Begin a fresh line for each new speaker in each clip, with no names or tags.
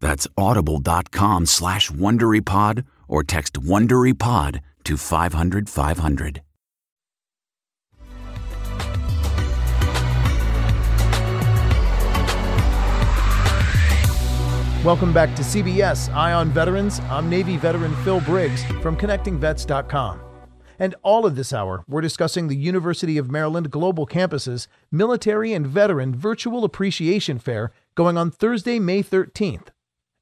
That's audible.com slash WonderyPod or text WonderyPod to 500 500.
Welcome back to CBS Eye on Veterans. I'm Navy veteran Phil Briggs from ConnectingVets.com. And all of this hour, we're discussing the University of Maryland Global Campus's Military and Veteran Virtual Appreciation Fair going on Thursday, May 13th.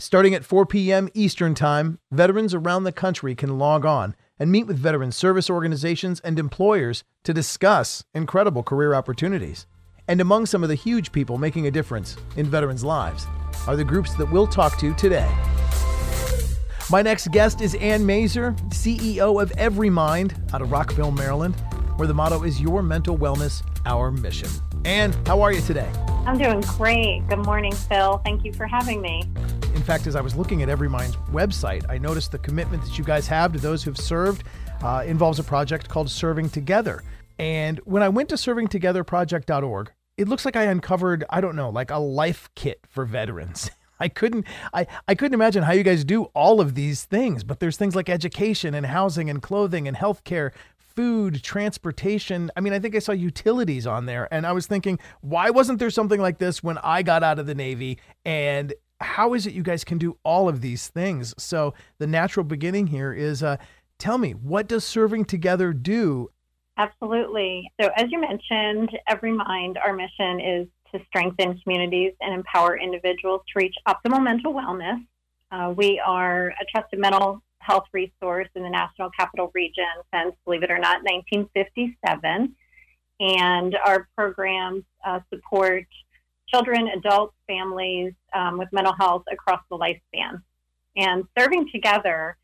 Starting at 4 p.m. Eastern Time, veterans around the country can log on and meet with veteran service organizations and employers to discuss incredible career opportunities. And among some of the huge people making a difference in veterans' lives are the groups that we'll talk to today. My next guest is Ann Mazer, CEO of Every Mind out of Rockville, Maryland, where the motto is Your Mental Wellness, Our Mission. Ann, how are you today?
I'm doing great. Good morning, Phil. Thank you for having me.
In fact, as I was looking at Every Mind's website, I noticed the commitment that you guys have to those who've served uh, involves a project called Serving Together. And when I went to servingtogetherproject.org, it looks like I uncovered, I don't know, like a life kit for veterans. I couldn't I, I couldn't imagine how you guys do all of these things, but there's things like education and housing and clothing and healthcare, food, transportation. I mean, I think I saw utilities on there and I was thinking, why wasn't there something like this when I got out of the Navy and how is it you guys can do all of these things? So the natural beginning here is uh, tell me, what does serving together do?
Absolutely. So as you mentioned, Every Mind, our mission is to strengthen communities and empower individuals to reach optimal mental wellness. Uh, we are a trusted mental health resource in the National Capital Region since, believe it or not, 1957. And our programs uh, support children, adults, families um, with mental health across the lifespan. And Serving Together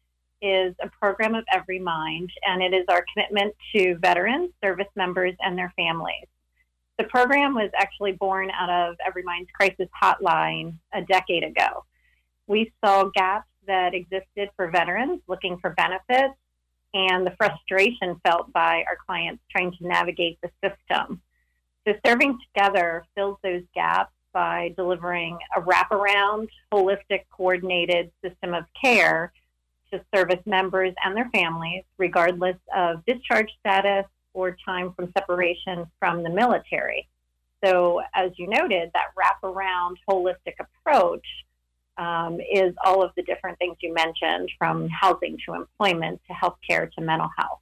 is a program of Every Mind, and it is our commitment to veterans, service members, and their families. The program was actually born out of Every Mind's crisis hotline a decade ago. We saw gaps that existed for veterans looking for benefits and the frustration felt by our clients trying to navigate the system. So, Serving Together fills those gaps by delivering a wraparound, holistic, coordinated system of care to service members and their families, regardless of discharge status or time from separation from the military. So, as you noted, that wraparound, holistic approach um, is all of the different things you mentioned from housing to employment to healthcare to mental health.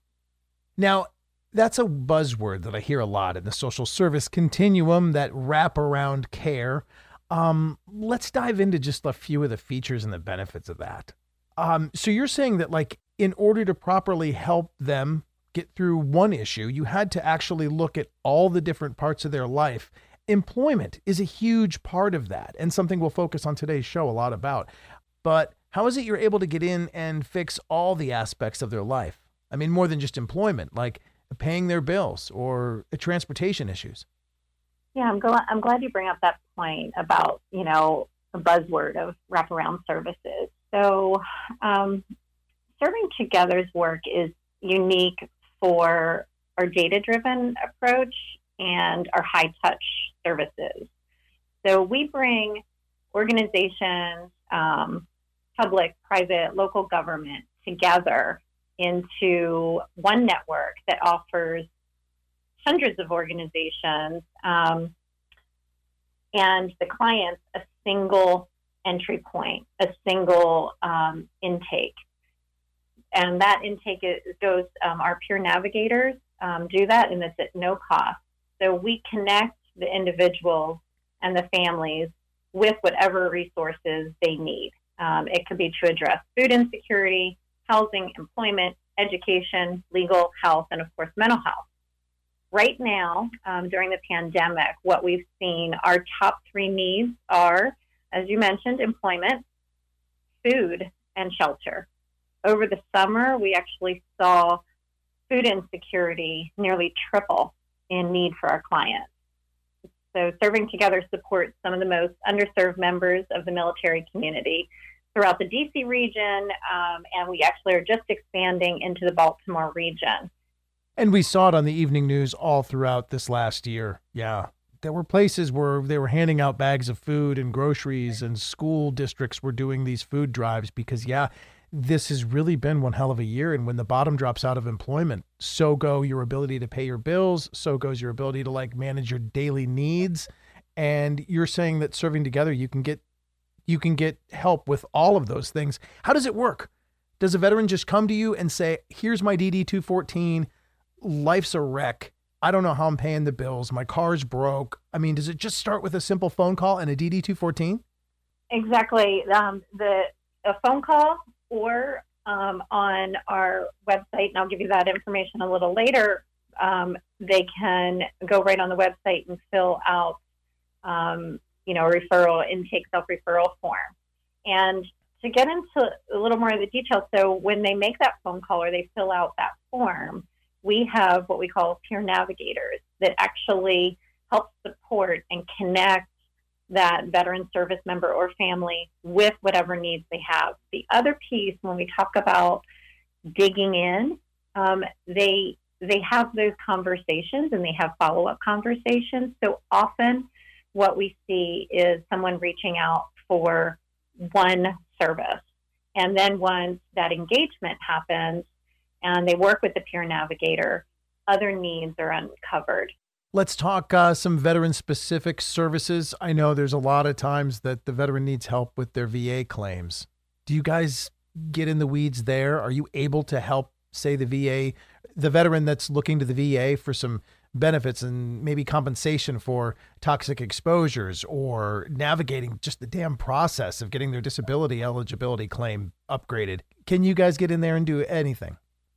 Now, that's a buzzword that I hear a lot in the social service continuum, that wraparound care. Um, let's dive into just a few of the features and the benefits of that. Um, so you're saying that, like, in order to properly help them get through one issue, you had to actually look at all the different parts of their life. Employment is a huge part of that, and something we'll focus on today's show a lot about. But How is it you're able to get in and fix all the aspects of their life? I mean, more than just employment, like paying their bills or transportation issues.
Yeah, I'm glad. I'm glad you bring up that point about you know the buzzword of wraparound services. So, um, serving together's work is unique for our data-driven approach and our high-touch services. So we bring organizations, um, public, private, local government together into one network that offers hundreds of organizations um, and the clients a single entry point, a single um, intake. And that intake is, goes, um, our peer navigators um, do that, and it's at no cost. So we connect the individuals and the families with whatever resources they need. Um, it could be to address food insecurity, housing, employment, education, legal, health, and of course, mental health. Right now, um, during the pandemic, what we've seen, our top three needs are, as you mentioned, employment, food, and shelter. Over the summer, we actually saw food insecurity nearly triple in need for our clients. So, Serving Together supports some of the most underserved members of the military community throughout the DC region, um, and we actually are just expanding into the Baltimore region.
And we saw it on the evening news all throughout this last year. Yeah. There were places where they were handing out bags of food and groceries, and school districts were doing these food drives because, yeah, this has really been one hell of a year. And when the bottom drops out of employment, so go your ability to pay your bills, so goes your ability to like manage your daily needs. And you're saying that serving together, you can get you can get help with all of those things. How does it work? Does a veteran just come to you and say, "Here's my DD 214. Life's a wreck. I don't know how I'm paying the bills. My car's broke." I mean, does it just start with a simple phone call and a DD 214?
Exactly. Um, the a phone call or um, on our website, and I'll give you that information a little later. Um, they can go right on the website and fill out, um, you know, referral intake self referral form. And to get into a little more of the details, so when they make that phone call or they fill out that form, we have what we call peer navigators that actually help support and connect that veteran service member or family with whatever needs they have. The other piece, when we talk about digging in, um, they they have those conversations and they have follow up conversations. So often, what we see is someone reaching out for one service, and then once that engagement happens, and they work with the peer navigator, other needs are uncovered.
Let's talk uh, some veteran specific services. I know there's a lot of times that the veteran needs help with their VA claims. Do you guys get in the weeds there? Are you able to help, say, the VA, the veteran that's looking to the VA for some benefits and maybe compensation for toxic exposures or navigating just the damn process of getting their disability eligibility claim upgraded? Can you guys get in there and do anything?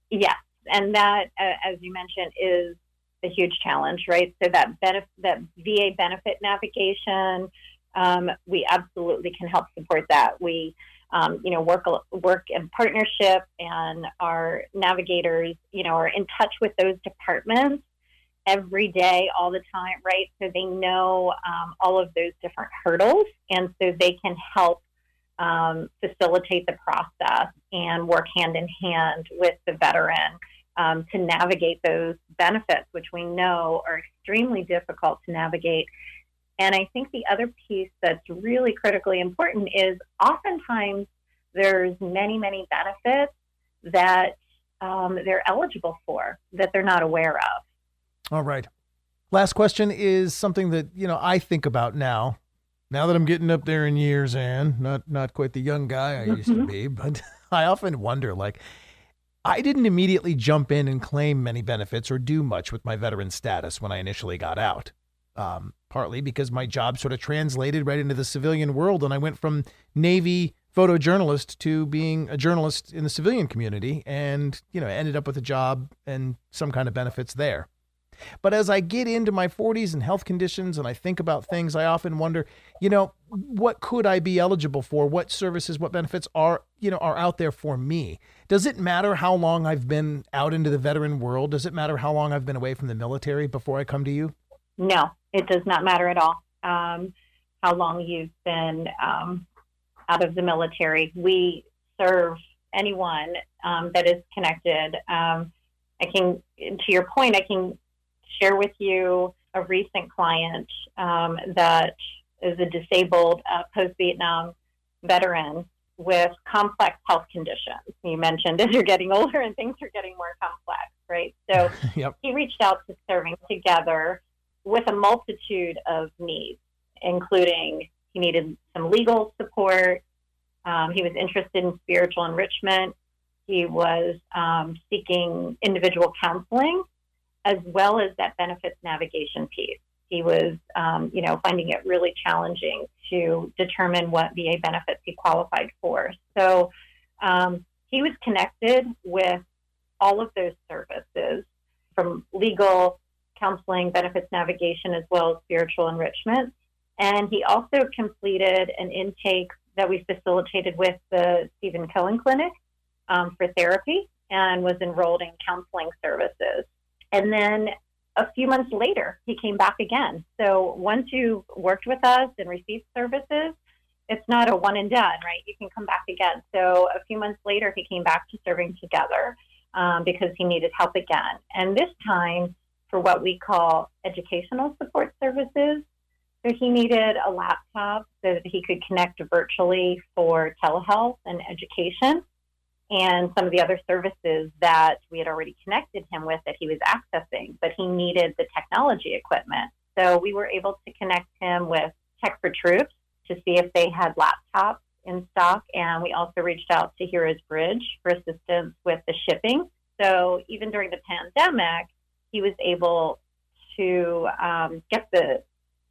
Yes. And that, uh, as you mentioned, is a huge challenge, right? So that benefit, that VA benefit navigation, um, we absolutely can help support that. We, um, you know, work work in partnership, and our navigators, you know, are in touch with those departments every day, all the time, right? So they know um, all of those different hurdles, and so they can help um, facilitate the process and work hand in hand with the veteran um, to navigate those benefits, which we know are extremely difficult to navigate. And I think the other piece that's really critically important is oftentimes there's many, many benefits that um, they're eligible for that they're not aware of.
All right. Last question is something that you know I think about now. Now that I'm getting up there in years, and not not quite the young guy I used to mm-hmm. be, but I often wonder, like, I didn't immediately jump in and claim many benefits or do much with my veteran status when I initially got out. Um, partly because my job sort of translated right into the civilian world, and I went from Navy photojournalist to being a journalist in the civilian community, and you know ended up with a job and some kind of benefits there. But as I get into my 40s and health conditions and I think about things, I often wonder, you know, what could I be eligible for? What services, what benefits are, you know, are out there for me? Does it matter how long I've been out into the veteran world? Does it matter how long I've been away from the military before I come to you?
No, it does not matter at all. Um, how long you've been um, out of the military. We serve anyone um, that is connected. Um, I can, to your point, I can share with you a recent client um, that is a disabled uh, post Vietnam veteran with complex health conditions. You mentioned as you're getting older and things are getting more complex, right? So
yep.
he reached out to Serving Together with a multitude of needs, including he needed some legal support. Um, he was interested in spiritual enrichment. He was um, seeking individual counseling as well as that benefits navigation piece. He was, um, you know, finding it really challenging to determine what VA benefits he qualified for. So um, he was connected with all of those services from legal, counseling, benefits navigation, as well as spiritual enrichment. And he also completed an intake that we facilitated with the Steven Cohen Clinic um, for therapy and was enrolled in counseling services. And then a few months later, he came back again. So once you've worked with us and received services, it's not a one and done, right? You can come back again. So a few months later, he came back to serving together um, because he needed help again. And this time for what we call educational support services. So he needed a laptop so that he could connect virtually for telehealth and education and some of the other services that we had already connected him with that he was accessing, but he needed the technology equipment. So we were able to connect him with Tech for Troops to see if they had laptops in stock. And we also reached out to Heroes Bridge for assistance with the shipping. So even during the pandemic, he was able to um, get the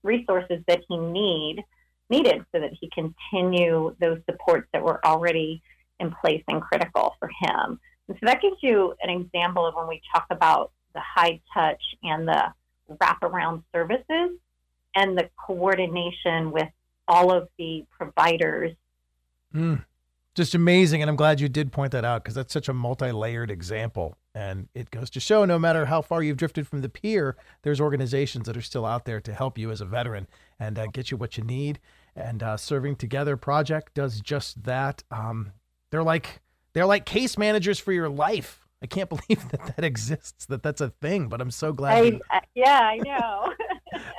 resources that he need needed so that he continue those supports that were already in place and critical for him. And so that gives you an example of when we talk about the high touch and the wraparound services and the coordination with all of the providers.
Mm, just amazing. And I'm glad you did point that out because that's such a multi layered example. And it goes to show no matter how far you've drifted from the pier, there's organizations that are still out there to help you as a veteran and uh, get you what you need. And uh, Serving Together Project does just that. Um, they're like they're like case managers for your life. I can't believe that that exists, that that's a thing. But I'm so glad.
I,
you...
uh, yeah, I know.
mm-hmm.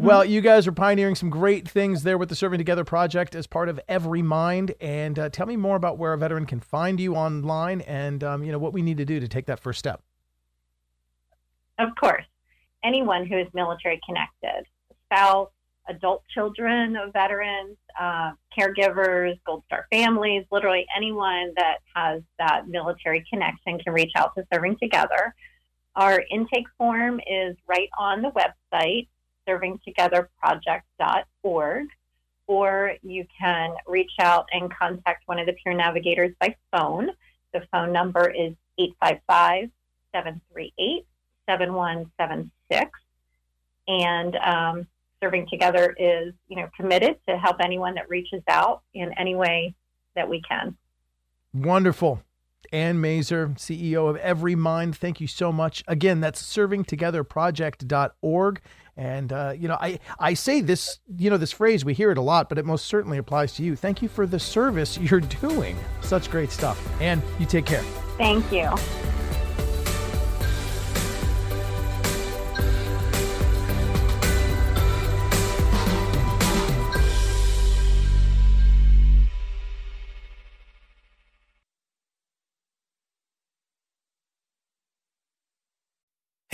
Well, you guys are pioneering some great things there with the Serving Together project as part of Every Mind. And uh, tell me more about where a veteran can find you online, and um, you know what we need to do to take that first step.
Of course, anyone who is military connected, spouse, adult children of veterans, uh, caregivers, Gold Star families, literally anyone that has that military connection can reach out to Serving Together. Our intake form is right on the website, servingtogetherproject.org, or you can reach out and contact one of the peer navigators by phone. The phone number is 855 738 7176. And um, serving together is you know committed to help anyone that reaches out in any way that we can
wonderful Ann Mazer, CEO of Every Mind, thank you so much. Again, that's servingtogetherproject.org. And, uh, you know, I, I say this, you know, this phrase, we hear it a lot, but it most certainly applies to you. Thank you for the service you're doing. Such great stuff. And you take care.
Thank you.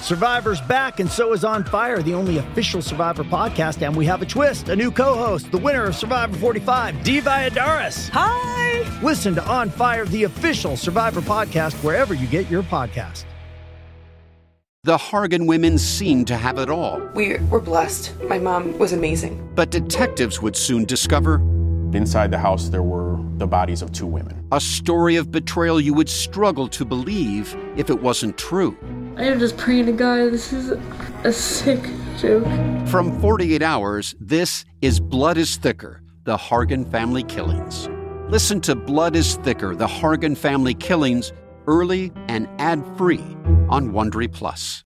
Survivor's back, and so is On Fire, the only official Survivor podcast. And we have a twist a new co host, the winner of Survivor 45, Dee Valladares.
Hi!
Listen to On Fire, the official Survivor podcast, wherever you get your podcast.
The Hargan women seemed to have it all.
We were blessed. My mom was amazing.
But detectives would soon discover
Inside the house, there were the bodies of two women.
a story of betrayal you would struggle to believe if it wasn't true.
I am just praying to God. This is a sick joke.
From 48 Hours, this is Blood is Thicker The Hargan Family Killings. Listen to Blood is Thicker The Hargan Family Killings early and ad free on Wondery Plus.